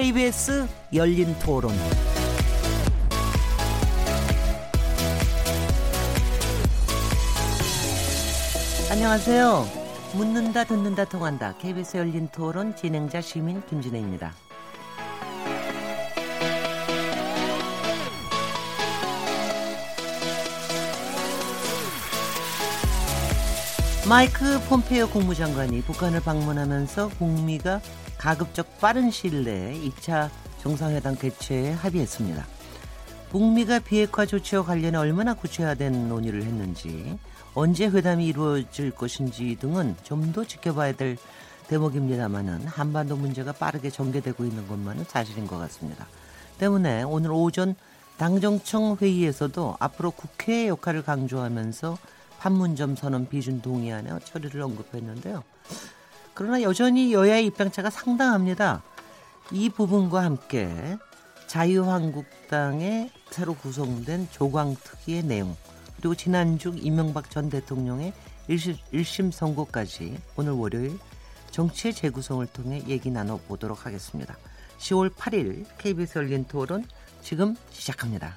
KBS 열린 토론. 안녕하세요. 묻는다, 듣는다, 통한다. KBS 열린 토론 진행자 시민 김진혜입니다. 마이크 폼페이오 국무장관이 북한을 방문하면서 북미가 가급적 빠른 시일 내에 2차 정상회담 개최에 합의했습니다. 북미가 비핵화 조치와 관련해 얼마나 구체화된 논의를 했는지, 언제 회담이 이루어질 것인지 등은 좀 더 지켜봐야 될 대목입니다만은 한반도 문제가 빠르게 전개되고 있는 것만은 사실인 것 같습니다. 때문에 오늘 오전 당정청 회의에서도 앞으로 국회의 역할을 강조하면서 판문점 선언 비준 동의안의 처리를 언급했는데요. 그러나 여전히 여야의 입장차가 상당합니다. 이 부분과 함께 자유한국당의 새로 구성된 조광특위의 내용 그리고 지난주 이명박 전 대통령의 1심, 선고까지 오늘 월요일 정치의 재구성을 통해 얘기 나눠보도록 하겠습니다. 10월 8일 KBS 열린 토론 지금 시작합니다.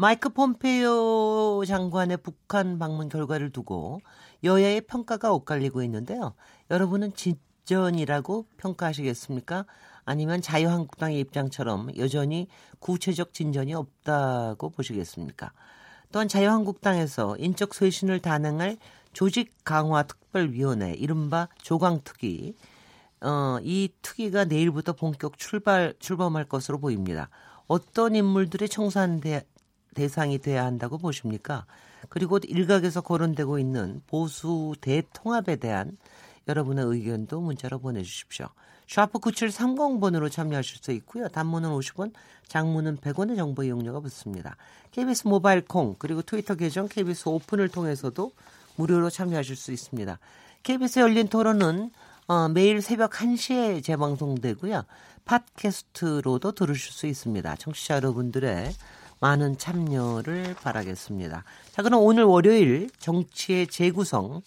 마이크 폼페이오 장관의 북한 방문 결과를 두고 여야의 평가가 엇갈리고 있는데요. 여러분은 진전이라고 평가하시겠습니까? 아니면 자유한국당의 입장처럼 여전히 구체적 진전이 없다고 보시겠습니까? 또한 자유한국당에서 인적 쇄신을 단행할 조직 강화 특별위원회 이른바 조강특위 어, 이 특위가 내일부터 본격 출발 출범할 것으로 보입니다. 어떤 인물들의 청산돼 대상이 돼야 한다고 보십니까? 그리고 일각에서 거론되고 있는 보수 대통합에 대한 여러분의 의견도 문자로 보내주십시오. 샤프 9730번으로 참여하실 수 있고요. 단문은 50원, 장문은 100원의 정보 이용료가 붙습니다. KBS 모바일 콩 그리고 트위터 계정 KBS 오픈을 통해서도 무료로 참여하실 수 있습니다. KBS 열린 토론은 어, 매일 새벽 1시에 재방송되고요. 팟캐스트로도 들으실 수 있습니다. 청취자 여러분들의 많은 참여를 바라겠습니다. 자, 그럼 오늘 월요일 정치의 재구성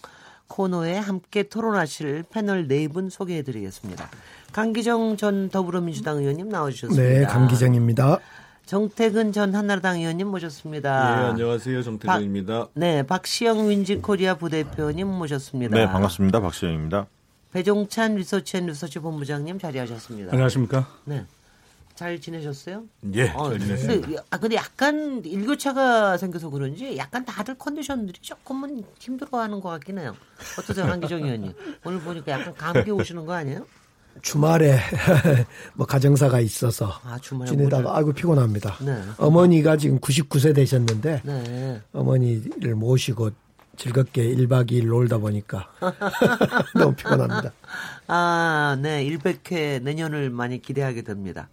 코너에 함께 토론하실 패널 네 분 소개해 드리겠습니다. 강기정 전 더불어민주당 의원님 나와주셨습니다. 네, 강기정입니다. 정태근 전 한나라당 의원님 모셨습니다. 네, 안녕하세요. 정태근입니다. 박, 네, 박시영 윈지코리아 부대표님 모셨습니다. 네, 반갑습니다. 박시영입니다. 배종찬 Research and Research 본부장님 자리하셨습니다. 안녕하십니까? 네. 잘 지내셨어요? 예, 어, 잘 지냈습니다. 근데, 아, 근데 약간 일교차가 생겨서 그런지 약간 다들 컨디션들이 조금은 힘들어하는 것 같긴 해요. 어떠세요, 한기정 의원님? 오늘 보니까 약간 감기 오시는 거 아니에요? 주말에 뭐 가정사가 있어서 아, 주말에 지내다가 오늘- 아이고 피곤합니다. 네. 어머니가 지금 99세 되셨는데 네. 어머니를 모시고 즐겁게 1박 2일 놀다 보니까 너무 피곤합니다. 아, 네. 100회 내년을 많이 기대하게 됩니다.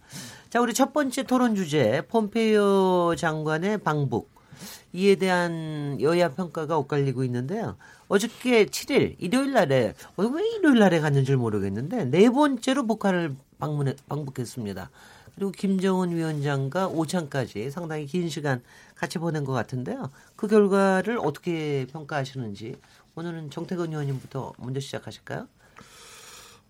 자, 우리 첫 번째 토론 주제, 폼페이오 장관의 방북. 이에 대한 여야 평가가 엇갈리고 있는데요. 어저께 7일, 일요일 날에, 어, 왜 일요일 날에 갔는지 모르겠는데, 네 번째로 북한을 방문해, 방북했습니다. 그리고 김정은 위원장과 오찬까지 상당히 긴 시간 같이 보낸 것 같은데요. 그 결과를 어떻게 평가하시는지, 오늘은 정태근 의원님부터 먼저 시작하실까요?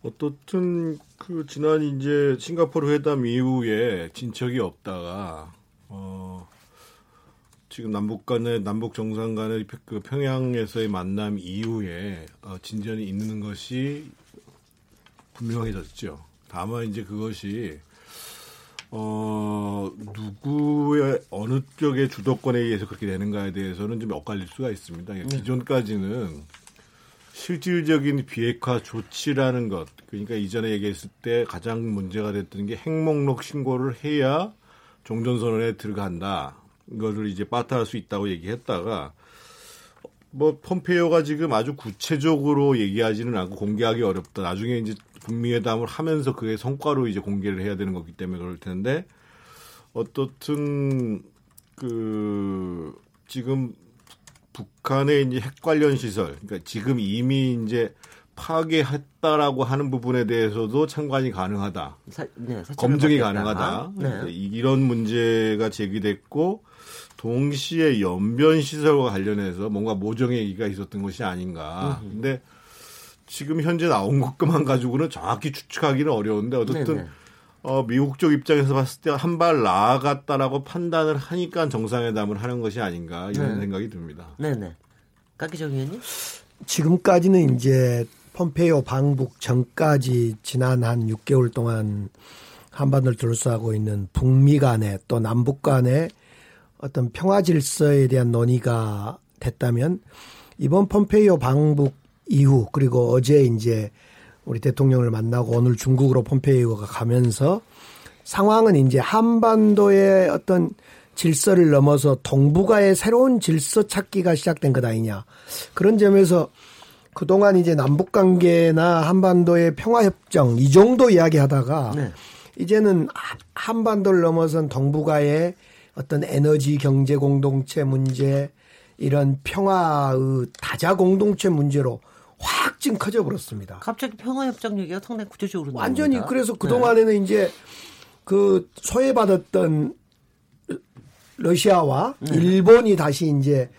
어떻든 그 지난 이제 싱가포르 회담 이후에 진척이 없다가 어 지금 남북 간의 남북 정상 간의 그 평양에서의 만남 이후에 어, 진전이 있는 것이 분명해졌죠. 다만 이제 그것이 어 누구의 어느 쪽의 주도권에 의해서 그렇게 되는가에 대해서는 좀 엇갈릴 수가 있습니다. 기존까지는 실질적인 비핵화 조치라는 것, 그러니까 이전에 얘기했을 때 가장 문제가 됐던 게 핵목록 신고를 해야 종전선언에 들어간다. 이거를 이제 빠타할 수 있다고 얘기했다가 뭐 폼페이오가 지금 아주 구체적으로 얘기하지는 않고 공개하기 어렵다. 나중에 이제 북미회담을 하면서 그의 성과로 이제 공개를 해야 되는 거기 때문에 그럴 텐데 어떻든 그 지금 북한의 이제 핵 관련 시설, 그러니까 지금 이미 이제 파괴했다라고 하는 부분에 대해서도 참관이 가능하다. 사, 네, 검증이. 가능하다. 네. 이런 문제가 제기됐고 동시에 연변 시설과 관련해서 뭔가 모종의 얘기가 있었던 것이 아닌가. 근데 지금 현재 나온 것만 가지고는 정확히 추측하기는 어려운데 어쨌든 네네. 어, 미국 쪽 입장에서 봤을 때 한 발 나아갔다라고 판단을 하니까 정상회담을 하는 것이 아닌가 이런 네. 생각이 듭니다. 네네. 깎기정 의원님? 지금까지는 이제 폼페이오 방북 전까지 지난 한 6개월 동안 한반도를 둘러싸고 있는 북미 간의 또 남북 간의 어떤 평화 질서에 대한 논의가 됐다면 이번 폼페이오 방북 이후 그리고 어제 이제 우리 대통령을 만나고 오늘 중국으로 폼페이오가 가면서 상황은 이제 한반도의 어떤 질서를 넘어서 동북아의 새로운 질서 찾기가 시작된 것 아니냐. 그런 점에서 그동안 이제 남북 관계나 한반도의 평화 협정 이 정도 이야기 하다가 네. 이제는 하- 한반도를 넘어선 동북아의 어떤 에너지 경제 공동체 문제 이런 평화의 다자 공동체 문제로 확 지금 커져 버렸습니다. 갑자기 평화협정 얘기가 상당히 구체적으로 완전히 나옵니다. 그래서 네. 그동안에는 이제 그 소외받았던 러시아와 네. 일본이 다시 이제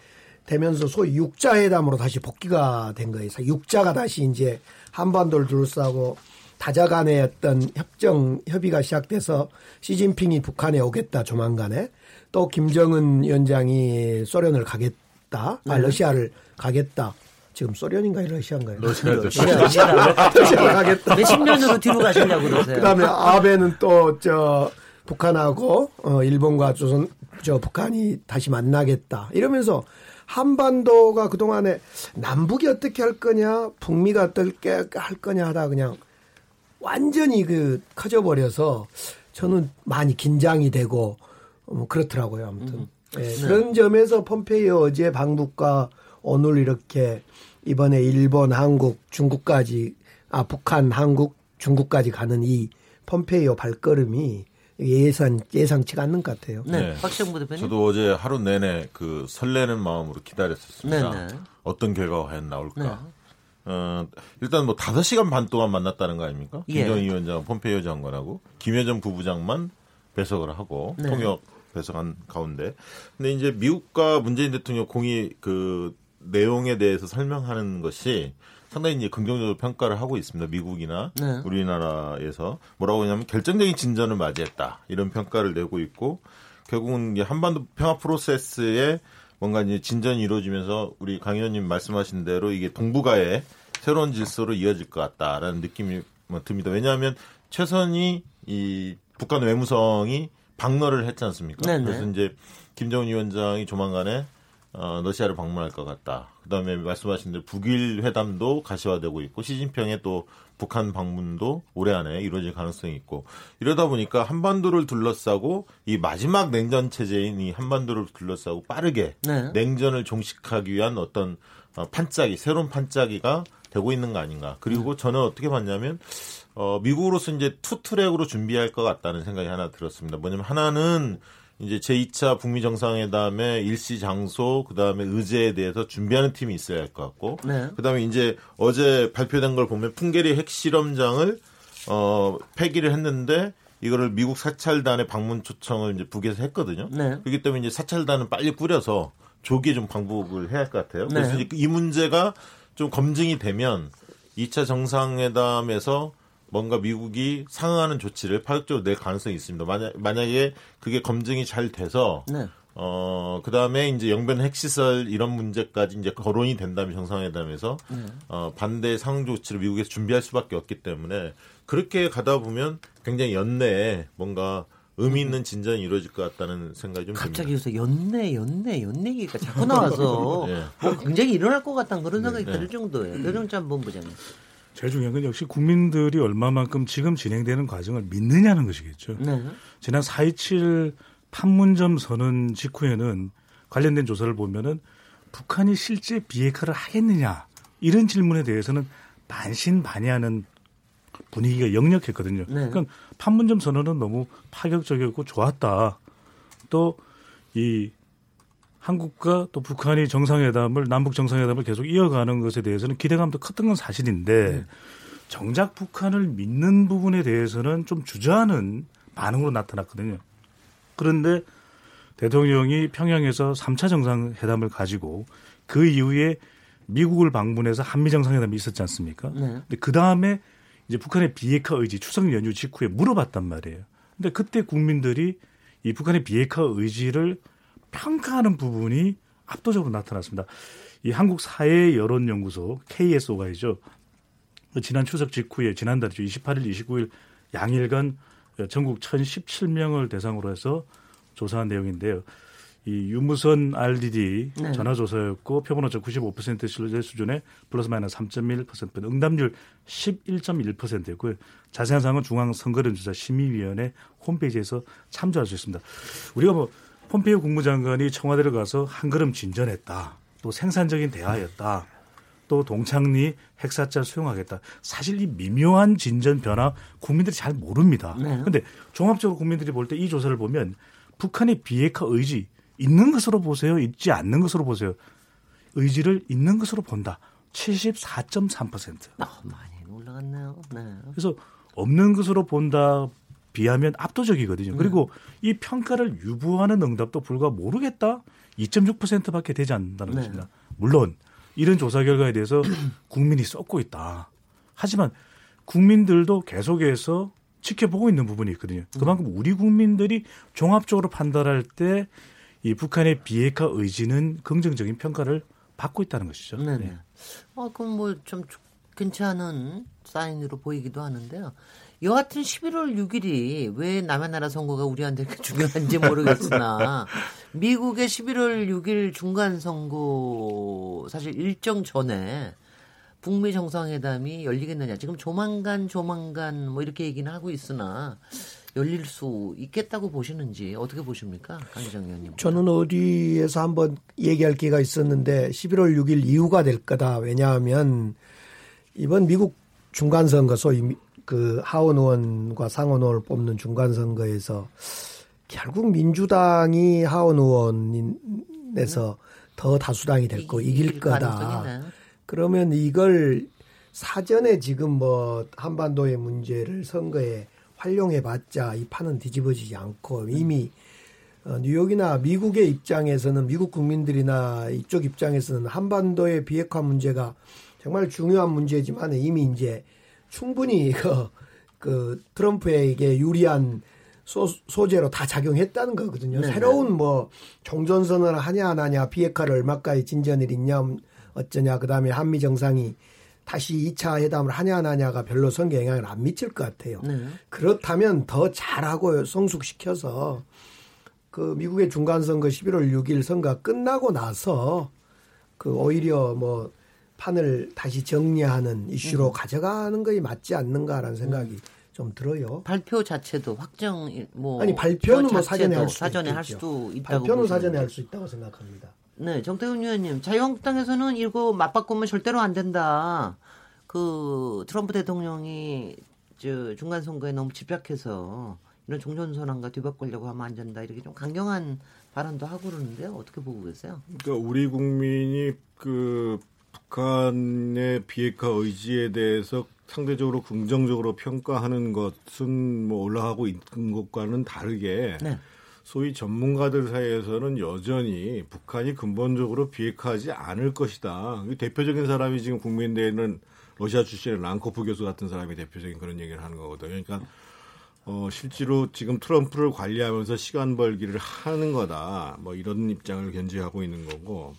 되면서 소위 육자 회담으로 다시 복귀가 된 거예요. 육자가 다시 이제 한반도를 둘러싸고 다자 간의 어떤 협정 협의가 시작돼서 시진핑이 북한에 오겠다 조만간에 또 김정은 위원장이 소련을 가겠다, 아, 러시아를 가겠다. 지금 소련인가요, 러시아인가요? 러시아죠. 러시아, 러시아를 가겠다. 몇십 년으로 뒤로 가시려고 그러세요? 그다음에 아베는 또 저 북한하고 어 일본과 조선 저 북한이 다시 만나겠다. 이러면서 한반도가 그 동안에 남북이 어떻게 할 거냐 북미가 어떻게 할 거냐 하다 그냥 완전히 그 커져 버려서 저는 많이 긴장이 되고 어, 그렇더라고요 아무튼. 예, 그런 점에서 폼페이오 어제 방북과 오늘 이렇게 이번에 일본, 한국, 중국까지 아 북한, 한국, 중국까지 가는 이 폼페이오 발걸음이 예상 예상치가 않는 것 같아요. 네. 네. 박시영 부대표님? 저도 어제 하루 내내 그 설레는 마음으로 기다렸었습니다. 네네. 어떤 결과가 과연 나올까. 네. 어, 일단 뭐 5시간 반 동안 만났다는 거 아닙니까? 예. 김정희 위원장, 폼페이오 장관하고 김여정 부부장만 배석을 하고 네. 통역 배석한 가운데. 근데 이제 미국과 문재인 대통령 공이 그 내용에 대해서 설명하는 것이 상당히 이제 긍정적으로 평가를 하고 있습니다. 미국이나 네. 우리나라에서 뭐라고 하냐면 결정적인 진전을 맞이했다 이런 평가를 내고 있고 결국은 이제 한반도 평화 프로세스에 뭔가 이제 진전이 이루어지면서 우리 강 의원님 말씀하신 대로 이게 동북아의 새로운 질서로 이어질 것 같다라는 느낌이 뭐 듭니다. 왜냐하면 최선이 이 북한 외무성이 방러를 했지 않습니까? 네네. 그래서 이제 김정은 위원장이 조만간에 어, 러시아를 방문할 것 같다. 그다음에 말씀하신 대로 북일 회담도 가시화되고 있고 시진핑의 또 북한 방문도 올해 안에 이루어질 가능성이 있고 이러다 보니까 한반도를 둘러싸고 이 마지막 냉전 체제인 이 한반도를 둘러싸고 빠르게 네. 냉전을 종식하기 위한 어떤 어, 판짜기 새로운 판짜기가 되고 있는 거 아닌가. 그리고 저는 어떻게 봤냐면 어, 미국으로서 이제 two track으로 준비할 것 같다는 생각이 하나 들었습니다. 뭐냐면 하나는 이제 제2차 북미 정상회담의 일시 장소, 그 다음에 의제에 대해서 준비하는 팀이 있어야 할 것 같고, 네. 그 다음에 이제 어제 발표된 걸 보면 풍계리 핵실험장을 어, 폐기를 했는데 이거를 미국 사찰단의 방문 초청을 이제 북에서 했거든요. 네. 그렇기 때문에 이제 사찰단은 빨리 꾸려서 조기에 좀 방북을 해야 할 것 같아요. 그래서 네. 이제 이 문제가 좀 검증이 되면 2차 정상회담에서 뭔가 미국이 상응하는 조치를 파격적으로 낼 가능성이 있습니다. 만약, 만약에 그게 검증이 잘 돼서 네. 어, 그 다음에 이제 영변 핵시설 이런 문제까지 이제 거론이 된다면 정상회담에서 네. 어, 반대 상응 조치를 미국에서 준비할 수밖에 없기 때문에 그렇게 가다 보면 굉장히 연내에 뭔가 의미 있는 진전이 이루어질 것 같다는 생각이 좀 갑자기 듭니다. 요새 연내, 연내, 연내기가 자꾸 나와서 예. 뭐 굉장히 일어날 것 같다는 그런 생각이 네. 들 정도예요. 배정찬 본부장님. 제일 중요한 건 역시 국민들이 얼마만큼 지금 진행되는 과정을 믿느냐는 것이겠죠. 네. 지난 4.27 판문점 선언 직후에는 관련된 조사를 보면은 북한이 실제 비핵화를 하겠느냐 이런 질문에 대해서는 반신반의하는 분위기가 역력했거든요. 네. 그러니까 판문점 선언은 너무 파격적이었고 좋았다. 또 이 한국과 또 북한이 정상회담을 남북 정상회담을 계속 이어가는 것에 대해서는 기대감도 컸던 건 사실인데 정작 북한을 믿는 부분에 대해서는 좀 주저하는 반응으로 나타났거든요. 그런데 대통령이 평양에서 3차 정상회담을 가지고 그 이후에 미국을 방문해서 한미 정상회담이 있었지 않습니까? 네. 근데 그 다음에 이제 북한의 비핵화 의지 추석 연휴 직후에 물어봤단 말이에요. 근데 그때 국민들이 이 북한의 비핵화 의지를 평가하는 부분이 압도적으로 나타났습니다. 이 한국 사회 여론 연구소 KSO가이죠. 지난 추석 직후에 지난달이죠. 28일, 29일 양일간 전국 1,017명을 대상으로 해서 조사한 내용인데요. 이 유무선 RDD 네. 전화조사였고 표본오차 95% 신뢰 수준에 플러스 마이너스 3.1% 응답률 11.1%였고요. 자세한 사항은 중앙선거론조사 심의위원회 홈페이지에서 참조할 수 있습니다. 우리가 뭐 폼페이오 국무장관이 청와대를 가서 한 걸음 진전했다. 또 생산적인 대화였다. 또 동창리 핵사찰 수용하겠다. 사실 이 미묘한 진전 변화 국민들이 잘 모릅니다. 네. 그런데 종합적으로 국민들이 볼 때 이 조사를 보면 북한의 비핵화 의지 있는 것으로 보세요, 있지 않는 것으로 보세요. 의지를 있는 것으로 본다. 74.3%. 아, 많이 올라갔네요. 네. 그래서 없는 것으로 본다 비하면 압도적이거든요. 그리고 이 평가를 유보하는 응답도 불과 모르겠다 2.6%밖에 되지 않는다는 네. 것입니다. 물론 이런 조사 결과에 대해서 국민이 썩고 있다. 하지만 국민들도 계속해서 지켜보고 있는 부분이 있거든요. 그만큼 우리 국민들이 종합적으로 판단할 때 이 북한의 비핵화 의지는 긍정적인 평가를 받고 있다는 것이죠. 네네. 네. 어, 그럼 뭐 좀 괜찮은 사인으로 보이기도 하는데요. 여하튼 11월 6일이 왜 남의 나라 선거가 우리한테 그렇게 중요한지 모르겠으나 미국의 11월 6일 중간 선거 사실 일정 전에 북미 정상회담이 열리겠느냐. 지금 조만간 조만간 뭐 이렇게 얘기는 하고 있으나 열릴 수 있겠다고 보시는지 어떻게 보십니까? 강기정 의원님. 저는 어디에서 한번 얘기할 기회가 있었는데 11월 6일 이후가 될 거다. 왜냐하면 이번 미국 중간선거 소위 미- 그 하원 의원과 상원 의원을 뽑는 중간 선거에서 결국 민주당이 하원 의원에서 더 다수당이 될 거 이길 거다. 그러면 이걸 사전에 지금 뭐 한반도의 문제를 선거에 활용해봤자 이 판은 뒤집어지지 않고 이미 어, 뉴욕이나 미국의 입장에서는 미국 국민들이나 이쪽 입장에서는 한반도의 비핵화 문제가 정말 중요한 문제지만 이미 이제 충분히 그, 그 트럼프에게 유리한 소, 소재로 다 작용했다는 거거든요. 네네. 새로운 뭐 종전선언을 하냐 안 하냐 비핵화를 얼마까지 진전을 있냐 어쩌냐 그다음에 한미 정상이 다시 2차 회담을 하냐 안 하냐가 별로 선거 영향을 안 미칠 것 같아요. 네. 그렇다면 더 잘하고 성숙시켜서 그 미국의 중간 선거 11월 6일 선거 끝나고 나서 그 오히려 뭐 판을 다시 정리하는 이슈로 음. 가져가는 것이 맞지 않는가라는 생각이 좀 들어요. 발표 자체도 확정 뭐 아니 발표는 그뭐 사전에 할 수도 사전에 할. 수도 있다고 발표는 사전에 할. 수 있다고 생각합니다. 네, 정태훈 의원님, 자유한국당에서는 이거 맞바꾸면 절대로 안 된다. 그 트럼프 대통령이 저 중간 선거에 너무 집약해서 이런 종전선언과 뒤바꾸려고 하면 안 된다. 이렇게 좀 강경한 발언도 하고 그러는데요. 어떻게 보고 계세요? 그러니까 우리 국민이 그 북한의 비핵화 의지에 대해서 상대적으로 긍정적으로 평가하는 것은 뭐 올라가고 있는 것과는 다르게 네. 소위 전문가들 사이에서는 여전히 북한이 근본적으로 비핵화하지 않을 것이다. 이 대표적인 사람이 지금 국민대회는 러시아 출신의 랑코프 교수 같은 사람이 대표적인 그런 얘기를 하는 거거든요. 그러니까 어, 실제로 지금 트럼프를 관리하면서 시간 벌기를 하는 거다. 뭐 이런 입장을 견지하고 있는 거고.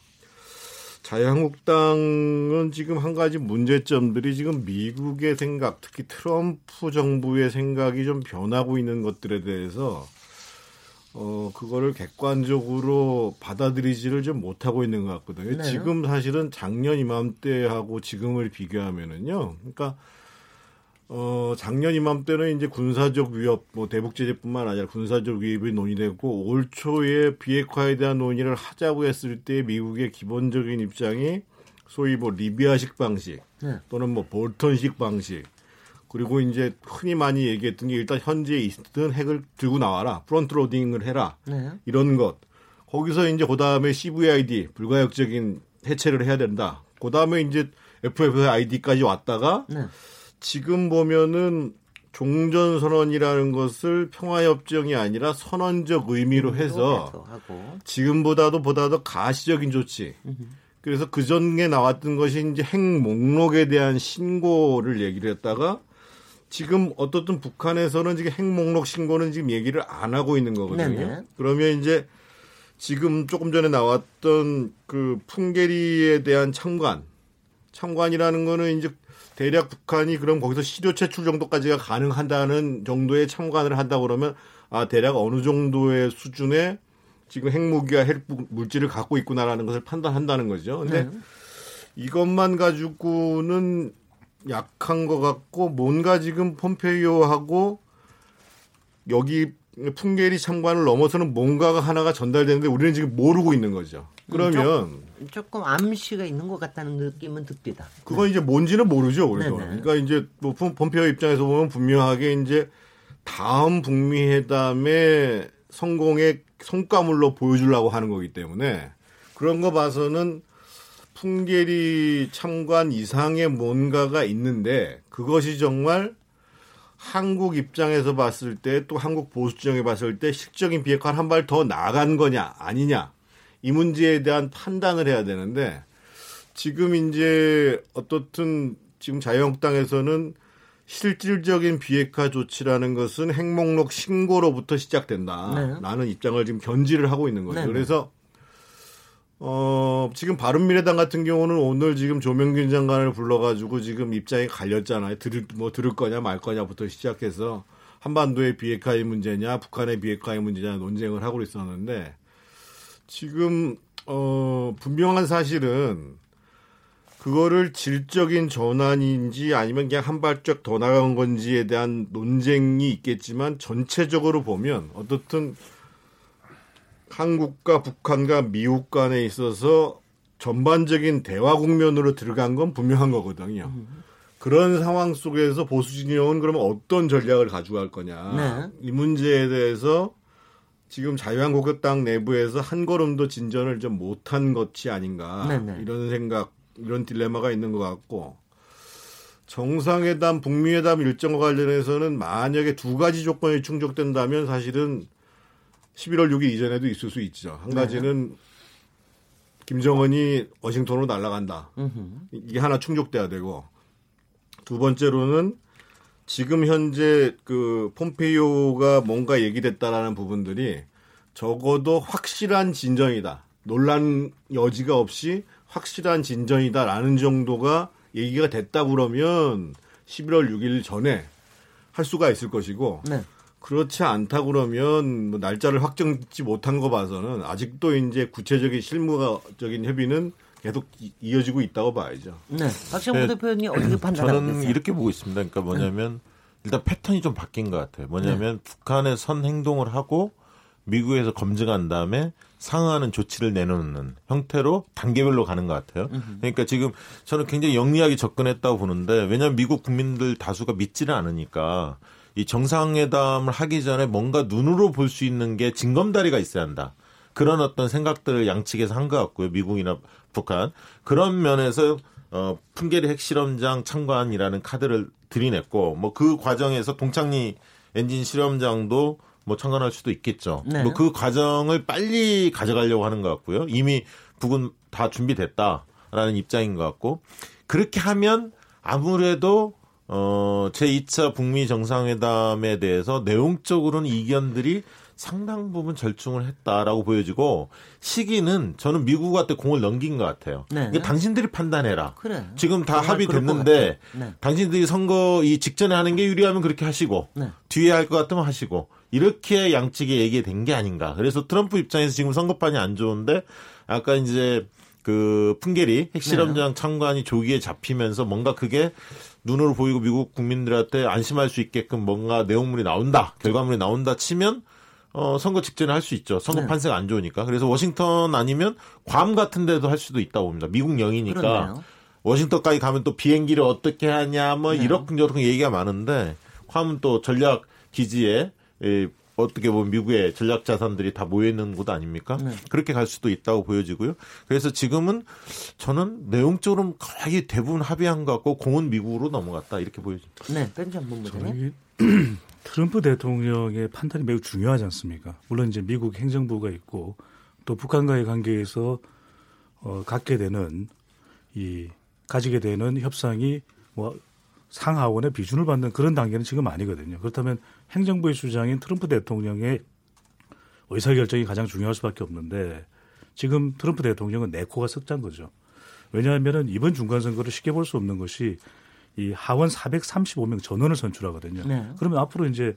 자유한국당은 지금 한 가지 문제점들이 지금 미국의 생각, 특히 트럼프 정부의 생각이 좀 변하고 있는 것들에 대해서 어, 그거를 객관적으로 받아들이지를 좀 못하고 있는 것 같거든요. 네. 지금 사실은 작년 이맘때하고 지금을 비교하면은요. 그러니까 어, 작년 이맘때는 이제 군사적 위협, 뭐 대북 제재뿐만 아니라 군사적 위협이 논의됐고 올 초에 비핵화에 대한 논의를 하자고 했을 때 미국의 기본적인 입장이 소위 뭐 리비아식 방식 네. 또는 뭐 볼턴식 방식 그리고 이제 흔히 많이 얘기했던 게 일단 현재 있던 핵을 들고 나와라 front loading을 해라 네. 이런 것 거기서 이제 그 다음에 CVID 불가역적인 해체를 해야 된다. 그 다음에 이제 FFID까지 왔다가 네. 지금 보면은 종전 선언이라는 것을 평화 협정이 아니라 선언적 의미로 해서 지금보다도 보다도 가시적인 조치. 그래서 그 전에 나왔던 것이 이제 핵 목록에 대한 신고를 얘기를 했다가 지금 어떻든 북한에서는 지금 핵 목록 신고는 지금 얘기를 안 하고 있는 거거든요. 네네. 그러면 이제 지금 조금 전에 나왔던 그 풍계리에 대한 참관, 참관이라는 거는 이제 대략 북한이 그럼 거기서 시료 채출 정도까지가 가능한다는 정도의 참관을 한다 그러면 아 대략 어느 정도의 수준의 지금 핵무기와 핵 물질을 갖고 있구나라는 것을 판단한다는 거죠. 근데 이것만 가지고는 약한 것 같고 뭔가 지금 폼페이오하고 여기 풍계리 참관을 넘어서는 뭔가가 하나가 전달되는데 우리는 지금 모르고 있는 거죠. 그러면 조금 암시가 있는 것 같다는 느낌은 듭니다. 그건 이제 뭔지는 모르죠, 우리도. 네네. 그러니까 이제 뭐 폼- 폼페이오 입장에서 보면 분명하게 이제 다음 북미 회담의 성공의 성과물로 보여주려고 하는 거기 때문에 그런 거 봐서는 풍계리 참관 이상의 뭔가가 있는데 그것이 정말 한국 입장에서 봤을 때 또 한국 보수 지형에 봤을 때 실적인 비핵화를 한발 더 나간 거냐 아니냐 이 문제에 대한 판단을 해야 되는데 지금 이제 어떻든 지금 자유한국당에서는 실질적인 비핵화 조치라는 것은 핵목록 신고로부터 시작된다 라는 입장을 지금 견지를 하고 있는 거죠. 네. 그래서 어 지금 바른미래당 같은 경우는 오늘 지금 조명균 장관을 불러가지고 지금 입장이 갈렸잖아요. 들을 뭐 들을 거냐 말 거냐부터 시작해서 한반도의 비핵화의 문제냐 북한의 비핵화의 문제냐 논쟁을 하고 있었는데 지금 어 분명한 사실은 그거를 질적인 전환인지 아니면 그냥 한 발짝 더 나간 건지에 대한 논쟁이 있겠지만 전체적으로 보면 어떻든 한국과 북한과 미국 간에 있어서 전반적인 대화 국면으로 들어간 건 분명한 거거든요. 그런 상황 속에서 보수 진영은 그러면 어떤 전략을 가져갈 거냐. 네. 이 문제에 대해서 지금 자유한국당 내부에서 한 걸음도 진전을 좀 못한 것이 아닌가. 네네. 이런 생각, 이런 딜레마가 있는 것 같고. 정상회담, 북미회담 일정과 관련해서는 만약에 두 가지 조건이 충족된다면 사실은 11월 6일 이전에도 있을 수 있죠. 한 가지는 김정은이 워싱턴으로 날아간다. 이게 하나 충족돼야 되고 두 번째로는 지금 현재 그 폼페이오가 뭔가 얘기됐다라는 부분들이 적어도 확실한 진전이다. 논란 여지가 없이 확실한 진전이다라는 정도가 얘기가 됐다 그러면 11월 6일 전에 할 수가 있을 것이고 네. 그렇지 않다 그러면 뭐 날짜를 확정짓지 못한 거 봐서는 아직도 이제 구체적인 실무적인 협의는 계속 이- 이어지고 있다고 봐야죠. 네. 박정우 네. 대표님 어떻게 판단하고 저는 계세요? 이렇게 보고 있습니다. 그러니까 뭐냐면 일단 패턴이 좀 바뀐 것 같아요. 뭐냐면 북한의 선 행동을 하고 미국에서 검증한 다음에 상응하는 조치를 내놓는 형태로 단계별로 가는 것 같아요. 그러니까 지금 저는 굉장히 영리하게 접근했다고 보는데 왜냐하면 미국 국민들 다수가 믿지를 않으니까 이 정상회담을 하기 전에 뭔가 눈으로 볼 수 있는 게 징검다리가 있어야 한다. 그런 어떤 생각들을 양측에서 한 것 같고요. 미국이나 북한. 그런 면에서 어, 풍계리 핵실험장 참관이라는 카드를 들이냈고 뭐 그 과정에서 동창리 엔진 실험장도 뭐 참관할 수도 있겠죠. 네. 뭐그 과정을 빨리 가져가려고 하는 것 같고요. 이미 북은 다 준비됐다라는 입장인 것 같고 그렇게 하면 아무래도 어, 제2차 북미 정상회담에 대해서 내용적으로는 이견들이 상당 부분 절충을 했다라고 보여지고 시기는 저는 미국한테 공을 넘긴 것 같아요. 네. 이게 당신들이 판단해라. 그래. 지금 다 합의됐는데. 네. 당신들이 선거 이 직전에 하는 게 유리하면 그렇게 하시고 네. 뒤에 할 것 같으면 하시고 이렇게 양측에 얘기된 게 아닌가. 그래서 트럼프 입장에서 지금 선거판이 안 좋은데 아까 이제 그 풍계리 핵실험장 네. 참관이 조기에 잡히면서 뭔가 그게 눈으로 보이고 미국 국민들한테 안심할 수 있게끔 뭔가 내용물이 나온다, 결과물이 나온다 치면 어, 선거 직전에 할 수 있죠. 선거 네. 판세가 안 좋으니까. 그래서 워싱턴 아니면 괌 같은 데도 할 수도 있다고 봅니다. 미국 영이니까. 그렇네요. 워싱턴까지 가면 또 비행기를 어떻게 하냐, 뭐 네. 이렇게 얘기가 많은데 괌은 또 전략 기지에 에, 어떻게 보면 미국의 전략 자산들이 다 모여 있는 곳 아닙니까? 네. 그렇게 갈 수도 있다고 보여지고요. 그래서 지금은 저는 내용적으로 거의 대부분 합의한 것 같고 공은 미국으로 넘어갔다 이렇게 보여집니다. 네, 뺀전 본부장님. 저기 트럼프 대통령의 판단이 매우 중요하지 않습니까? 물론 이제 미국 행정부가 있고 또 북한과의 관계에서 어, 갖게 되는 이 가지게 되는 협상이 뭐 상하원의 비준을 받는 그런 단계는 지금 아니거든요. 그렇다면 행정부의 수장인 트럼프 대통령의 의사결정이 가장 중요할 수밖에 없는데 지금 트럼프 대통령은 내 코가 석잔 거죠. 왜냐하면은 이번 중간선거를 쉽게 볼 수 없는 것이 이 하원 435명 전원을 선출하거든요. 네. 그러면 앞으로 이제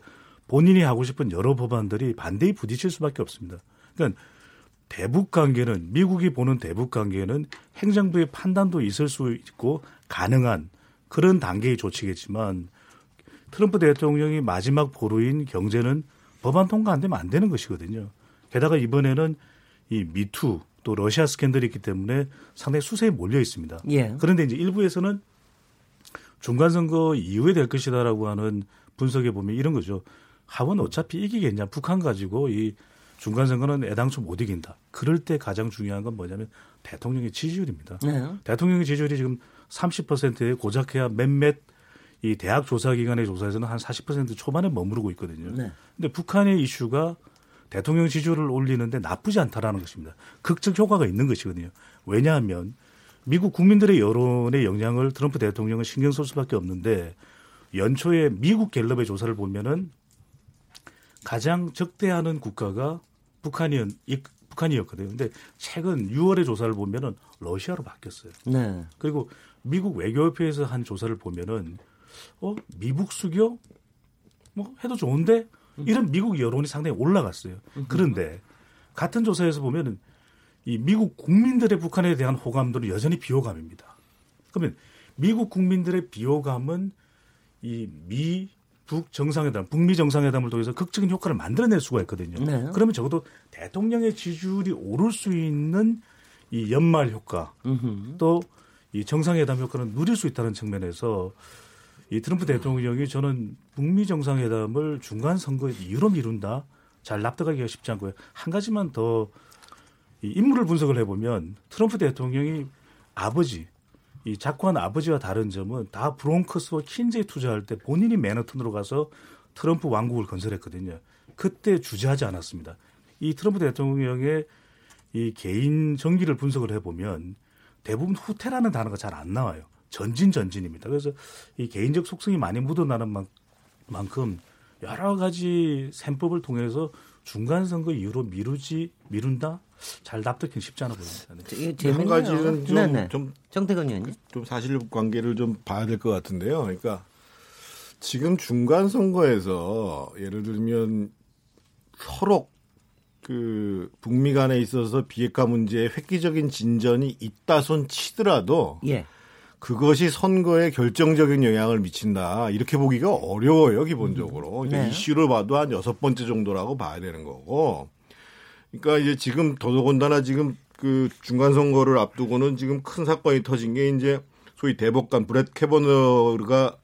본인이 하고 싶은 여러 법안들이 반대에 부딪힐 수밖에 없습니다. 그러니까 대북 관계는 미국이 보는 대북 관계는 행정부의 판단도 있을 수 있고 가능한 그런 단계의 조치겠지만 트럼프 대통령이 마지막 보루인 경제는 법안 통과 안 되면 안 되는 것이거든요. 게다가 이번에는 이 미투 또 러시아 스캔들이 있기 때문에 상당히 수세에 몰려 있습니다. 예. 그런데 이제 일부에서는 중간 선거 이후에 될 것이다라고 하는 분석에 보면 이런 거죠. 하원 어차피 이기겠냐. 북한 가지고 이 중간 선거는 애당초 못 이긴다. 그럴 때 가장 중요한 건 뭐냐면 대통령의 지지율입니다. 네. 대통령의 지지율이 지금 30%에 고작해야 몇몇 이 대학 조사 기관의 조사에서는 한 40% 초반에 머무르고 있거든요. 네. 근데 북한의 이슈가 대통령 지지율을 올리는데 나쁘지 않다라는 것입니다. 극적 효과가 있는 것이거든요. 왜냐하면 미국 국민들의 여론의 영향을 트럼프 대통령은 신경 쓸 수밖에 없는데 연초에 미국 갤럽의 조사를 보면은 가장 적대하는 국가가 북한이었, 이- 북한이었거든요. 근데 최근 6월의 조사를 보면은 러시아로 바뀌었어요. 네. 그리고 미국 외교협회에서 한 조사를 보면은 어 미국 수교 뭐 해도 좋은데 이런 미국 여론이 상당히 올라갔어요. 그런데 같은 조사에서 보면은 이 미국 국민들의 북한에 대한 호감도는 여전히 비호감입니다. 그러면 미국 국민들의 비호감은 이 미 북 정상회담, 북미 정상회담을 통해서 극적인 효과를 만들어낼 수가 있거든요. 네. 그러면 적어도 대통령의 지지율이 오를 수 있는 이 연말 효과. 또 이 정상회담 효과는 누릴 수 있다는 측면에서 이 트럼프 대통령이 저는 북미 정상회담을 중간 선거 이유로 미룬다 잘 납득하기가 쉽지 않고요. 한 가지만 더이 인물을 분석을 해보면 트럼프 대통령이 아버지 이 작고한 아버지와 다른 점은 다 브롱크스와 킨즈에 투자할 때 본인이 맨하튼으로 가서 트럼프 왕국을 건설했거든요. 그때 주재하지 않았습니다. 이 트럼프 대통령의 이 개인 정기를 분석을 해보면 대부분 후퇴라는 단어가 잘 안 나와요. 전진 전진입니다. 그래서 이 개인적 속성이 많이 묻어나는 만- 만큼 여러 가지 셈법을 통해서 중간 선거 이후로 미루지 미룬다 잘 납득하기 쉽지 않아 보입니다. 네. 한. 가지는 좀, 네네. 좀, 정태근 의원님. 좀 사실 관계를 좀 봐야 될 것 같은데요. 그러니까 지금 중간 선거에서 예를 들면 서로 그 북미 간에 있어서 비핵화 문제에 획기적인 진전이 있다 손 치더라도 예. 그것이 선거에 결정적인 영향을 미친다. 이렇게 보기가 어려워요, 기본적으로. 그러니까 네. 이슈를 봐도 한 여섯 번째 정도라고 봐야 되는 거고. 그러니까 이제 지금 더더군다나 지금 그 중간 선거를 앞두고는 지금 큰 사건이 터진 게 이제 소위 대법관 브렛 캐버너가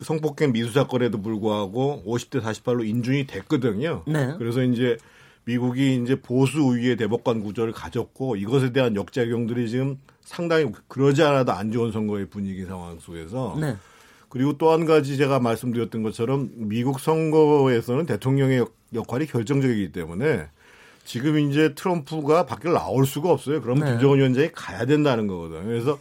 성폭행 미수 사건에도 불구하고 50대 48로 인준이 됐거든요. 네. 그래서 이제 미국이 이제 보수 우위의 대법관 구조를 가졌고 이것에 대한 역작용들이 지금 상당히 그러지 않아도 안 좋은 선거의 분위기 상황 속에서 네. 그리고 또 한 가지 제가 말씀드렸던 것처럼 미국 선거에서는 대통령의 역- 역할이 결정적이기 때문에 지금 이제 트럼프가 밖에 나올 수가 없어요. 그러면 네. 김정은 위원장이 가야 된다는 거거든요. 그래서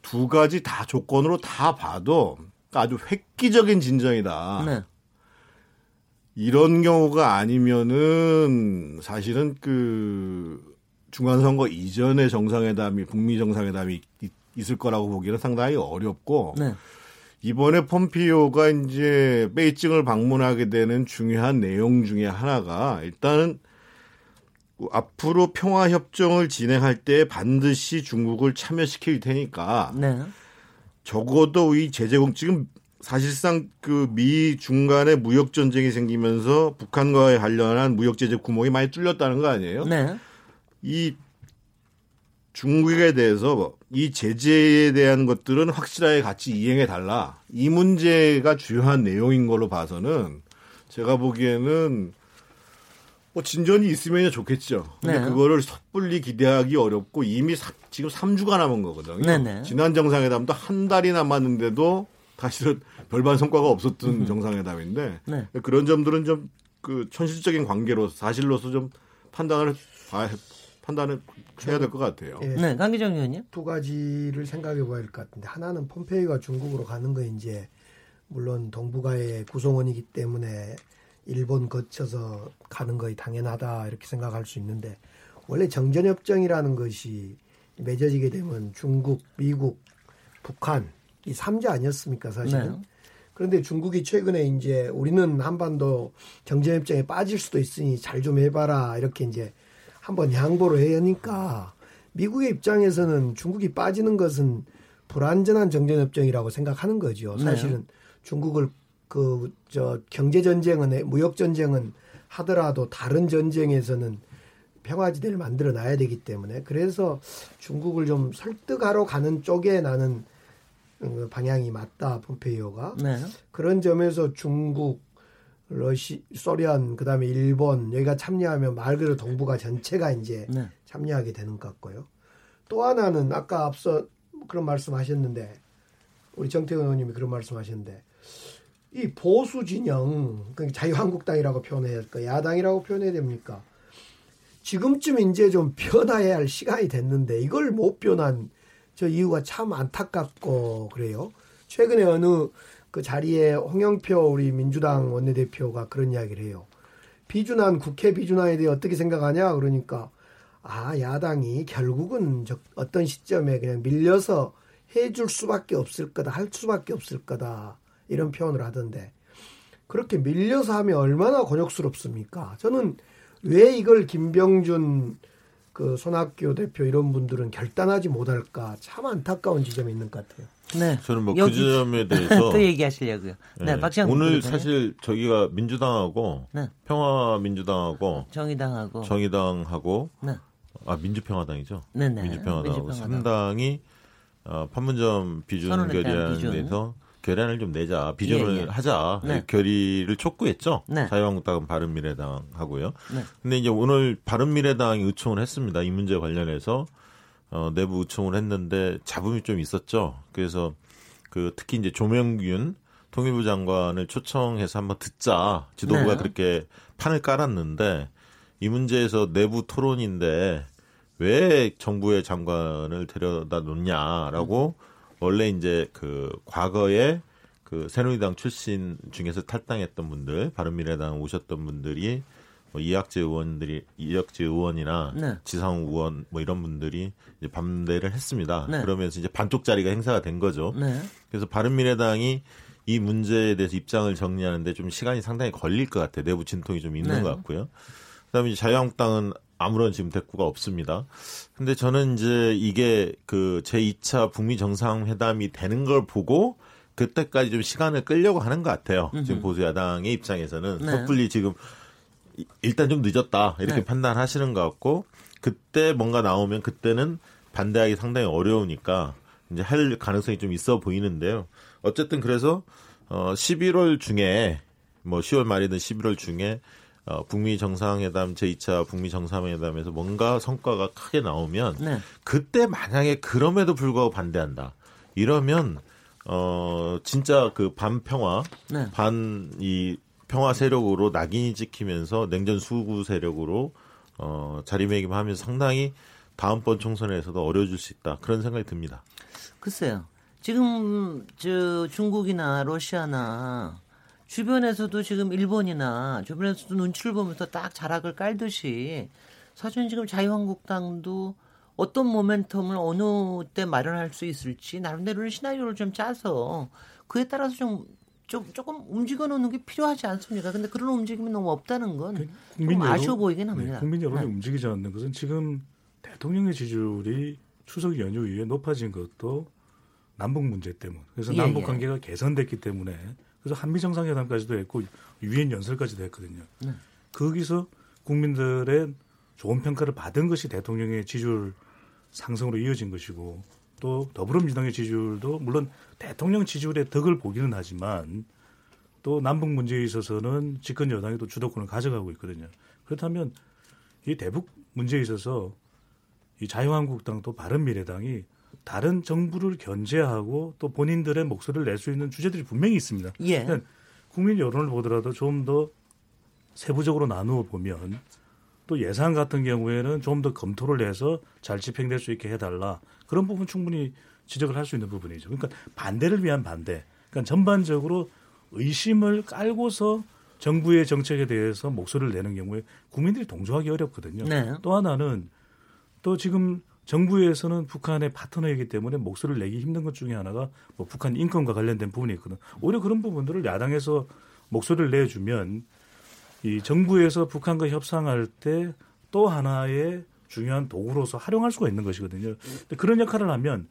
두 가지 다 조건으로 다 봐도 아주 획기적인 진전이다. 네. 이런 경우가 아니면은 사실은 그 중간선거 이전에 정상회담이 북미 정상회담이 있- 있을 거라고 보기는 상당히 어렵고 네. 이번에 폼피오가 이제 베이징을 방문하게 되는 중요한 내용 중에 하나가 일단은 앞으로 평화 협정을 진행할 때 반드시 중국을 참여시킬 테니까 네. 적어도 이 제재공 지금 사실상 그 미 중간에 무역 전쟁이 생기면서 북한과의 관련한 무역 제재 구멍이 많이 뚫렸다는 거 아니에요? 네. 이 중국에 대해서 이 제재에 대한 것들은 확실하게 같이 이행해 달라. 이 문제가 주요한 내용인 걸로 봐서는 제가 보기에는 뭐 진전이 있으면 좋겠죠. 근데 네. 그거를 섣불리 기대하기 어렵고 이미 사- 지금 3주가 남은 거거든요. 네 네. 지난 정상회담도 한 달이 남았는데도 사실은 별반 성과가 없었던 정상회담인데 네. 그런 점들은 좀 그 현실적인 관계로 사실로서 좀 판단을 봐야 판단을 해야 될 것 같아요. 예, 네, 강기정 의원님. 두 가지를 생각해 봐야 할것 같은데 하나는 폼페이가 중국으로 가는 거 이제 물론 동북아의 구성원이기 때문에 일본 거쳐서 가는 거이 당연하다 이렇게 생각할 수 있는데 원래 정전협정이라는 것이 맺어지게 되면 중국, 미국, 북한 이 삼자 아니었습니까 사실은? 네. 그런데 중국이 최근에 이제 우리는 한반도 정전협정에 빠질 수도 있으니 잘 좀 해봐라 이렇게 이제 한번 양보를 해야 하니까 미국의 입장에서는 중국이 빠지는 것은 불완전한 정전협정이라고 생각하는 거죠. 네. 사실은 중국을 그 저 경제 전쟁은 무역 전쟁은 하더라도 다른 전쟁에서는 평화지대를 만들어 놔야 되기 때문에 그래서 중국을 좀 설득하러 가는 쪽에 나는 어, 방향이 맞다 폼페이오가 네. 그런 점에서 중국, 러시, 소련, 그다음에 일본 여기가 참여하면 말 그대로 동북아 전체가 이제 네. 참여하게 되는 것 같고요. 또 하나는 아까 앞서 그런 말씀하셨는데 우리 정태근 의원님이 그런 말씀하셨는데 이 보수 진영, 그러니까 자유한국당이라고 표현해야 할까, 야당이라고 표현해야 됩니까? 지금쯤 이제 좀 변화해야 할 시간이 됐는데 이걸 못 변한 저 이유가 참 안타깝고 그래요. 최근에 어느 그 자리에 홍영표 우리 민주당 원내대표가 그런 이야기를 해요. 비준한 국회 비준안에 대해 어떻게 생각하냐 그러니까 아 야당이 결국은 저 어떤 시점에 그냥 밀려서 해줄 수밖에 없을 거다 할 수밖에 없을 거다 이런 표현을 하던데 그렇게 밀려서 하면 얼마나 곤욕스럽습니까? 저는 왜 이걸 김병준 그 손학규 대표 이런 분들은 결단하지 못할까 참 안타까운 지점이 있는 것 같아요. 네. 저는 뭐그 여기 점에 대해서 또 얘기하시려고요. 네, 예, 박시영 오늘. 사실 저기가 민주당하고 네. 평화민주당하고 정의당하고 정의당하고 네. 아 민주평화당이죠. 네네. 민주평화당하고 민주평화당. 삼당이 어, 판문점 비준 결의안에 비준. 대해서 결의안을 좀 내자 비준을 예, 예. 하자 네. 결의를 촉구했죠. 네. 자유한국당은 바른미래당하고요. 네. 근데 이제 오늘 바른미래당이 의총을 했습니다. 이 문제 관련해서 어, 내부 의총을 했는데 잡음이 좀 있었죠. 그래서 그 특히 이제 조명균 통일부 장관을 초청해서 한번 듣자. 지도부가 네. 그렇게 판을 깔았는데 이 문제에서 내부 토론인데 왜 정부의 장관을 데려다 놓냐라고 원래 이제 그 과거에 그 새누리당 출신 중에서 탈당했던 분들, 바른미래당 오셨던 분들이 뭐 이학재 의원들이 이학재 의원이나 네. 지상우 의원 뭐 이런 분들이 이제 반대를 했습니다. 네. 그러면서 이제 반쪽짜리가 행사가 된 거죠. 네. 그래서 바른미래당이 이 문제에 대해서 입장을 정리하는데 좀 시간이 상당히 걸릴 것 같아요. 내부 진통이 좀 있는 네. 것 같고요. 그다음에 자유한국당은 아무런 지금 대꾸가 없습니다. 근데 저는 이제 이게 그 제2차 북미 정상회담이 되는 걸 보고 그때까지 좀 시간을 끌려고 하는 것 같아요. 지금 보수 야당의 입장에서는 네. 섣불리 지금 이- 일단 좀 늦었다 이렇게 네. 판단하시는 것 같고 그때 뭔가 나오면 그때는 반대하기 상당히 어려우니까 이제 할 가능성이 좀 있어 보이는데요. 어쨌든 그래서 어 11월 중에 뭐 10월 말이든 11월 중에 어 북미 정상회담 제2차 북미 정상회담에서 뭔가 성과가 크게 나오면 네. 그때 만약에 그럼에도 불구하고 반대한다. 이러면 어 진짜 그 반평화 네. 반이 평화 세력으로 낙인이 찍히면서 냉전 수구 세력으로 어 자리매김하면서 상당히 다음번 총선에서도 어려워질 수 있다. 그런 생각이 듭니다. 글쎄요. 지금 저 중국이나 러시아나 주변에서도 지금 일본이나 주변에서도 눈치를 보면서 딱 자락을 깔듯이 사실은 지금 자유한국당도 어떤 모멘텀을 어느 때 마련할 수 있을지 나름대로의 시나리오를 좀 짜서 그에 따라서 좀, 좀 조금 움직여 놓는 게 필요하지 않습니까? 근데 그런 움직임이 너무 없다는 건좀 아쉬워 보이긴 합니다. 네, 국민 여론이 네. 움직이지 않는 것은 지금 대통령의 지지율이 추석 연휴 이후에 높아진 것도 남북 문제 때문. 그래서 예, 남북 예. 관계가 개선됐기 때문에 그래서 한미 정상회담까지도 했고 유엔 연설까지도 했거든요. 네. 거기서 국민들의 좋은 평가를 받은 것이 대통령의 지지율 상승으로 이어진 것이고 또 더불어민주당의 지지율도 물론 대통령 지지율의 덕을 보기는 하지만 또 남북 문제에 있어서는 집권 여당이 또 주도권을 가져가고 있거든요. 그렇다면 이 대북 문제에 있어서 이 자유한국당 또 바른미래당이 다른 정부를 견제하고 또 본인들의 목소리를 낼 수 있는 주제들이 분명히 있습니다. 예. 그러니까 국민 여론을 보더라도 좀 더 세부적으로 나누어 보면 또 예산 같은 경우에는 좀 더 검토를 해서 잘 집행될 수 있게 해달라 그런 부분 충분히 지적을 할 수 있는 부분이죠. 그러니까 반대를 위한 반대. 그러니까 전반적으로 의심을 깔고서 정부의 정책에 대해서 목소리를 내는 경우에 국민들이 동조하기 어렵거든요. 네. 또 하나는 또 지금 정부에서는 북한의 파트너이기 때문에 목소리를 내기 힘든 것 중에 하나가 뭐 북한 인권과 관련된 부분이 있거든. 오히려 그런 부분들을 야당에서 목소리를 내주면 이 정부에서 북한과 협상할 때 또 하나의 중요한 도구로서 활용할 수가 있는 것이거든요. 그런 역할을 하면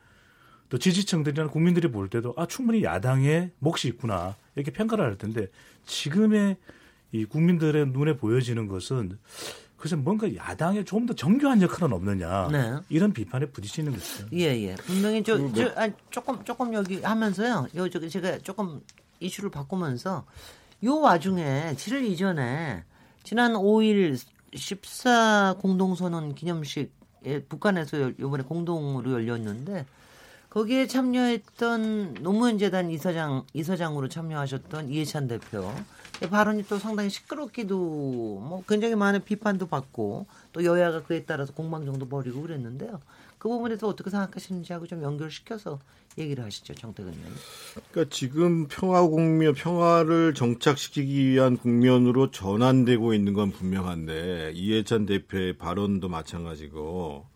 또 지지층들이나 국민들이 볼 때도 아 충분히 야당의 몫이 있구나 이렇게 평가를 할 텐데 지금의 이 국민들의 눈에 보여지는 것은 그래서 뭔가 야당에 좀더 정교한 역할은 없느냐 네. 이런 비판에 부딪히는 거죠. 예, 예. 분명히 저, 저 아, 조금 조금 여기 하면서요. 요 저기 제가 조금 이슈를 바꾸면서 요 와중에 7일 이전에 지난 5일 14 공동선언 기념식에 북한에서 열- 요번에 공동으로 열렸는데 거기에 참여했던 노무현 재단 이사장 이사장으로 참여하셨던 이해찬 대표 발언이 또 상당히 시끄럽기도 뭐 굉장히 많은 비판도 받고 또 여야가 그에 따라서 공방정도 벌이고 그랬는데요. 그 부분에 서 어떻게 생각하시는지 하고 좀 연결시켜서 얘기를 하시죠, 정태근 의원님. 그러니까 지금 평화 국면, 평화를 정착시키기 위한 국면으로 전환되고 있는 건 분명한데 이해찬 대표의 발언도 마찬가지고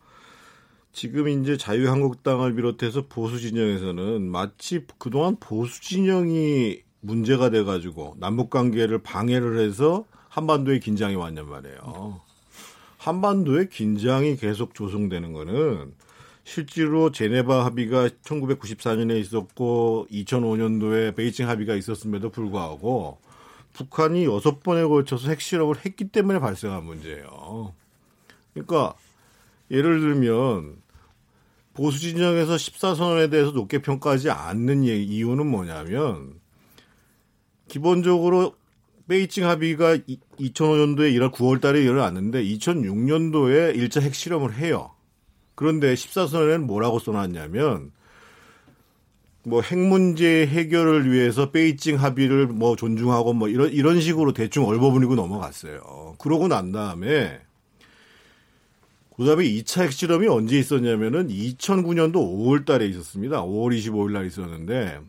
지금 이제 자유한국당을 비롯해서 보수 진영에서는 마치 그동안 보수 진영이 문제가 돼가지고 남북 관계를 방해를 해서 한반도에 긴장이 왔냔 말이에요. 한반도에 긴장이 계속 조성되는 거는 실제로 제네바 합의가 1994년에 있었고 2005년도에 베이징 합의가 있었음에도 불구하고 북한이 여섯 번에 걸쳐서 핵실험을 했기 때문에 발생한 문제예요. 그러니까 예를 들면 보수 진영에서 14선언에 대해서 높게 평가하지 않는 이유는 뭐냐면 기본적으로 베이징 합의가 2005년도에 1월 9월 달에 일어났는데 2006년도에 1차 핵실험을 해요. 그런데 14선언에는 뭐라고 써놨냐면 뭐 핵 문제 해결을 위해서 베이징 합의를 뭐 존중하고 뭐 이런 이런 식으로 대충 얼버무리고 넘어갔어요. 그러고 난 다음에 그다음에 2차 핵실험이 언제 있었냐면은 2009년도 5월 달에 있었습니다. 5월 25일 날 있었는데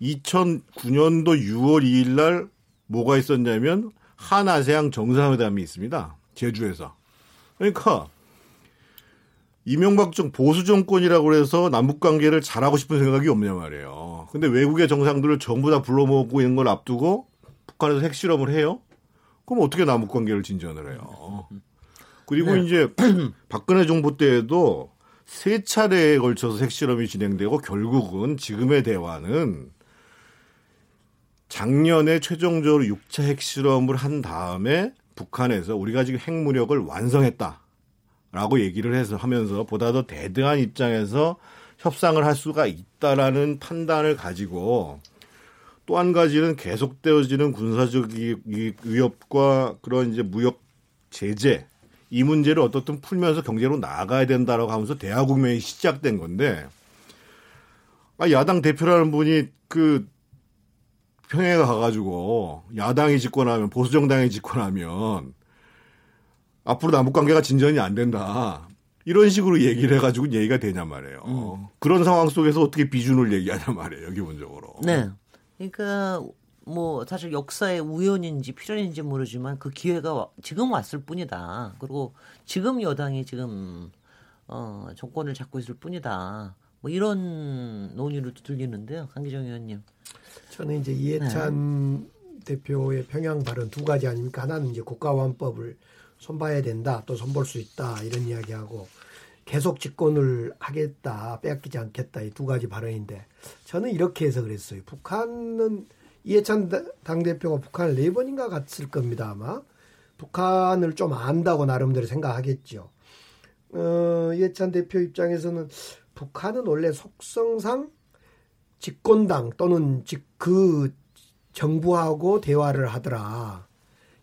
2009년도 6월 2일 날 뭐가 있었냐면 한아세양 정상회담이 있습니다. 제주에서. 그러니까 이명박 정 보수 정권이라고 해서 남북 관계를 잘하고 싶은 생각이 없냐 말이에요. 근데 외국의 정상들을 전부 다 불러 모으고 있는 걸 앞두고 북한에서 핵실험을 해요? 그럼 어떻게 남북 관계를 진전을 해요? 그리고 네. 이제 박근혜 정부 때에도 세 차례에 걸쳐서 핵실험이 진행되고 결국은 지금의 대화는 작년에 최종적으로 6차 핵실험을 한 다음에 북한에서 우리가 지금 핵무력을 완성했다라고 얘기를 해서 하면서 보다 더 대등한 입장에서 협상을 할 수가 있다라는 판단을 가지고 또 한 가지는 계속되어지는 군사적 위협과 그런 이제 무역 제재 이 문제를 어떻든 풀면서 경제로 나아가야 된다라고 하면서 대화 국면이 시작된 건데 아, 야당 대표라는 분이 그 평양에 가가지고 야당이 집권하면 보수 정당이 집권하면 앞으로 남북 관계가 진전이 안 된다. 이런 식으로 얘기를 해가지고 얘기가 되냔 말이에요. 그런 상황 속에서 어떻게 비준을 얘기하냔 말이에요, 기본적으로. 네. 그러니까 뭐 사실 역사의 우연인지 필연인지 모르지만 그 기회가 와- 지금 왔을 뿐이다. 그리고 지금 여당이 지금 어 정권을 잡고 있을 뿐이다. 뭐 이런 논의로 들리는데요. 강기정 의원님. 저는 이제 이해찬 대표의 평양 발언 두 가지 아닙니까? 하나는 이제 국가원법을 손봐야 된다, 또 손볼 수 있다 이런 이야기하고 계속 집권을 하겠다, 빼앗기지 않겠다 이 두 가지 발언인데 저는 이렇게 해서 그랬어요. 북한은 이해찬 당 대표가 북한을 네 번인가 갔을 겁니다 아마 북한을 좀 안다고 나름대로 생각하겠죠. 어, 이해찬 대표 입장에서는 북한은 원래 속성상 집권당 또는 그 정부하고 대화를 하더라.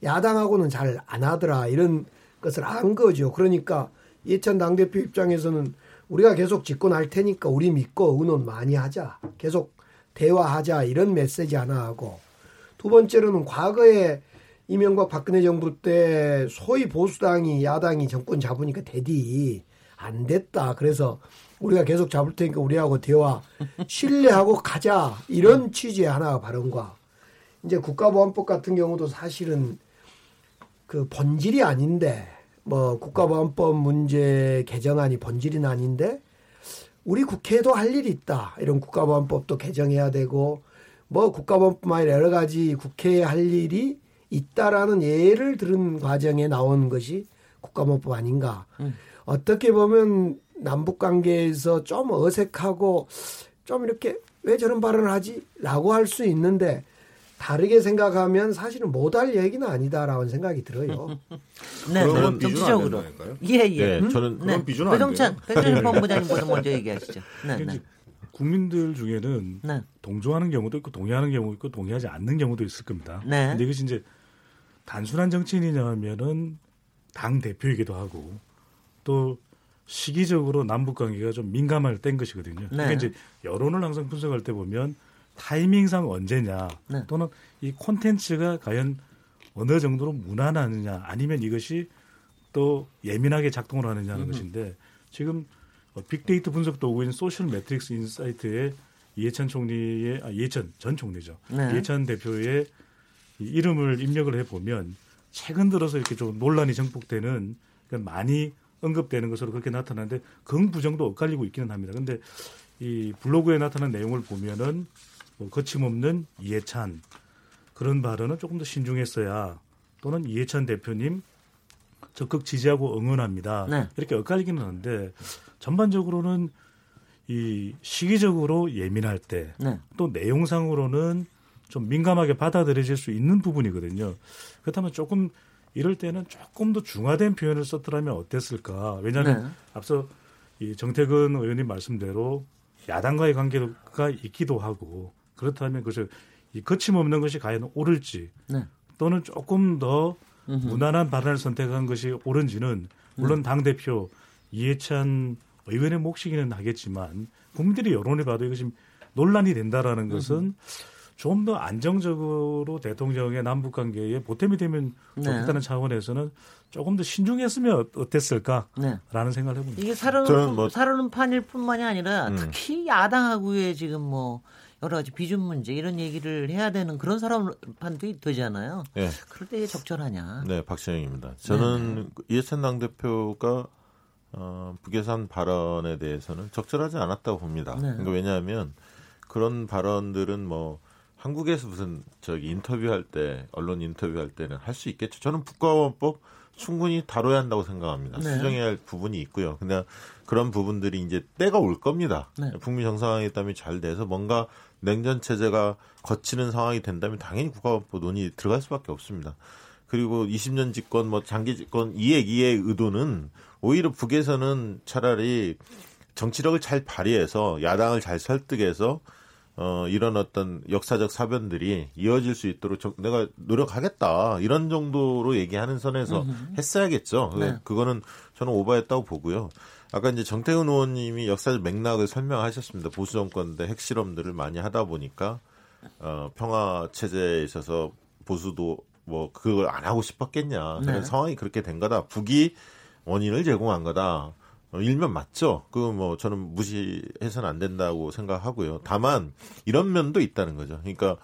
야당하고는 잘 안 하더라. 이런 것을 안 거죠. 그러니까 이해찬 당대표 입장에서는 우리가 계속 집권할 테니까 우리 믿고 의논 많이 하자. 계속 대화하자. 이런 메시지 하나 하고 두 번째로는 과거에 이명박 박근혜 정부 때 소위 보수당이 야당이 정권 잡으니까 대디 안 됐다. 그래서 우리가 계속 잡을 테니까 우리하고 대화 신뢰하고 가자. 이런 취지의 하나 발언과 이제 국가보안법 같은 경우도 사실은 그 본질이 아닌데 뭐 국가보안법 문제 개정안이 본질은 아닌데 우리 국회에도 할 일이 있다. 이런 국가보안법도 개정해야 되고 뭐 국가보안법만 아니라 여러 가지 국회에 할 일이 있다라는 예를 들은 과정에 나온 것이 국가보안법 아닌가. 음. 어떻게 보면 남북 관계에서 좀 어색하고 좀 이렇게 왜 저런 발언을 하지? 라고 할 수 있는데 다르게 생각하면 사실은 못할 얘기는 아니다라는 생각이 들어요. 네, 그런 정치적으로. 예, 예. 네, 저는 그런 네. 비준은 배동찬, 배동찬 본부장님보다 먼저 얘기하시죠. 네, 네. 국민들 중에는 네. 동조하는 경우도 있고 동의하는 경우도 있고 동의하지 않는 경우도 있을 겁니다. 네. 근데 이것이 이제 단순한 정치인이냐 하면은 당 대표이기도 하고 또 시기적으로 남북 관계가 좀 민감할 때인 것이거든요. 네. 그러니까 이제 여론을 항상 분석할 때 보면 타이밍상 언제냐 네. 또는 이 콘텐츠가 과연 어느 정도로 무난하느냐 아니면 이것이 또 예민하게 작동을 하느냐는 음흠. 것인데 지금 빅데이터 분석 도구인 Social Metrics Insight에 이해찬 총리의 아 이해찬 전 총리죠. 네. 이해찬 대표의 이름을 입력을 해 보면 최근 들어서 이렇게 좀 논란이 증폭되는 그러니까 많이 언급되는 것으로 그렇게 나타나는데 긍부정도 엇갈리고 있기는 합니다. 근데 이 블로그에 나타난 내용을 보면은 뭐 거침없는 이해찬 그런 발언은 조금 더 신중했어야 또는 이해찬 대표님 적극 지지하고 응원합니다. 네. 이렇게 엇갈리기는 하는데 전반적으로는 이 시기적으로 예민할 때또 네. 내용상으로는 좀 민감하게 받아들여질 수 있는 부분이거든요. 그렇다면 조금 이럴 때는 조금 더 중화된 표현을 썼더라면 어땠을까? 왜냐하면 네. 앞서 이 정태근 의원님 말씀대로 야당과의 관계가 있기도 하고 그렇다면 그것이 이 거침없는 것이 과연 옳을지 네. 또는 조금 더 음흠. 무난한 발언을 선택한 것이 옳은지는 물론 네. 당 대표 이해찬 의원의 몫이기는 하겠지만 국민들이 여론을 봐도 이것이 논란이 된다라는 것은 좀 더 안정적으로 대통령의 남북 관계에 보탬이 되면 네. 좋겠다는 차원에서는 조금 더 신중했으면 어땠을까라는 네. 생각을 해봅니다. 이게 살아는 뭐... 살아는 판일 뿐만이 아니라 음. 특히 야당하고의 지금 뭐 여러 가지 비준 문제 이런 얘기를 해야 되는 그런 사람판도 되잖아요. 네. 그럴 때 적절하냐? 네, 박시영입니다. 저는 네. 이해찬 당대표가 어, 북예산 발언에 대해서는 적절하지 않았다고 봅니다. 네. 그러니까 왜냐하면 그런 발언들은 뭐 한국에서 무슨 저기 인터뷰할 때 언론 인터뷰할 때는 할 수 있겠죠. 저는 국가원법 충분히 다뤄야 한다고 생각합니다. 네. 수정해야 할 부분이 있고요. 근데 그런 부분들이 이제 때가 올 겁니다. 네. 북미 정상회담이 잘 돼서 뭔가 냉전 체제가 거치는 상황이 된다면 당연히 국가법보 논의 들어갈 수밖에 없습니다. 그리고 20년 집권 뭐 장기 집권 이액 이의 의도는 오히려 북에서는 차라리 정치력을 잘 발휘해서 야당을 잘 설득해서 어 이런 어떤 역사적 사변들이 이어질 수 있도록 저, 내가 노력하겠다 이런 정도로 얘기하는 선에서 음흠. 했어야겠죠. 네. 그거는 저는 오버했다고 보고요. 아까 이제 정태근 의원님이 역사적 맥락을 설명하셨습니다. 보수 정권대 핵실험들을 많이 하다 보니까 어, 평화 체제에 있어서 보수도 뭐 그걸 안 하고 싶었겠냐. 네. 상황이 그렇게 된 거다. 북이 원인을 제공한 거다. 어, 일면 맞죠. 그 뭐 저는 무시해서는 안 된다고 생각하고요. 다만 이런 면도 있다는 거죠. 그러니까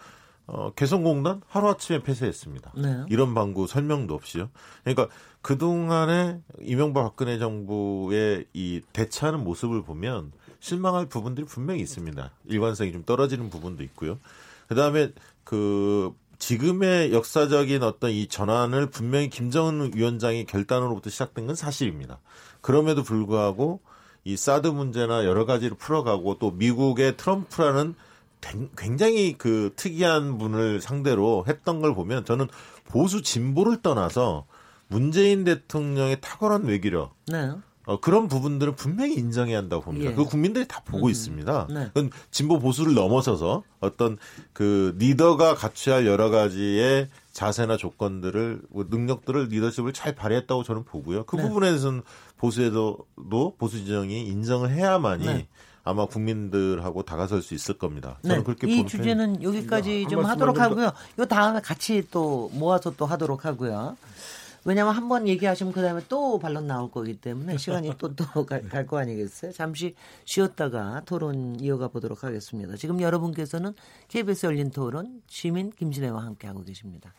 어, 개성공단 하루아침에 폐쇄했습니다. 네. 이런 방구 설명도 없이요. 그러니까 그동안에 이명박 박근혜 정부의 이 대처하는 모습을 보면 실망할 부분들이 분명히 있습니다. 일관성이 좀 떨어지는 부분도 있고요. 그 다음에 그 지금의 역사적인 어떤 이 전환을 분명히 김정은 위원장의 결단으로부터 시작된 건 사실입니다. 그럼에도 불구하고 이 사드 문제나 여러 가지를 풀어가고 또 미국의 트럼프라는 굉장히 그 특이한 분을 상대로 했던 걸 보면 저는 보수 진보를 떠나서 문재인 대통령의 탁월한 외교력 네. 어, 그런 부분들은 분명히 인정해야 한다고 봅니다. 예. 그 국민들이 다 보고 음. 있습니다. 네. 그건 진보 보수를 넘어서서 어떤 그 리더가 갖춰야 할 여러 가지의 자세나 조건들을 뭐 능력들을 리더십을 잘 발휘했다고 저는 보고요. 그 네. 부분에 대해서는 보수에도 보수 지정이 인정을 해야만이 네. 아마 국민들하고 다가설 수 있을 겁니다. 저는 네. 그렇게 이 주제는 여기까지 한좀 하도록 하고요. 요 다음에 같이 또 모아서 또 하도록 하고요. 왜냐하면 한 번 얘기하시면 그 다음에 또 반론 나올 거기 때문에 시간이 또 또 갈 거 아니겠어요? 잠시 쉬었다가 토론 이어가 보도록 하겠습니다. 지금 여러분께서는 KBS 열린 토론 시민 김진애와 함께 하고 계십니다.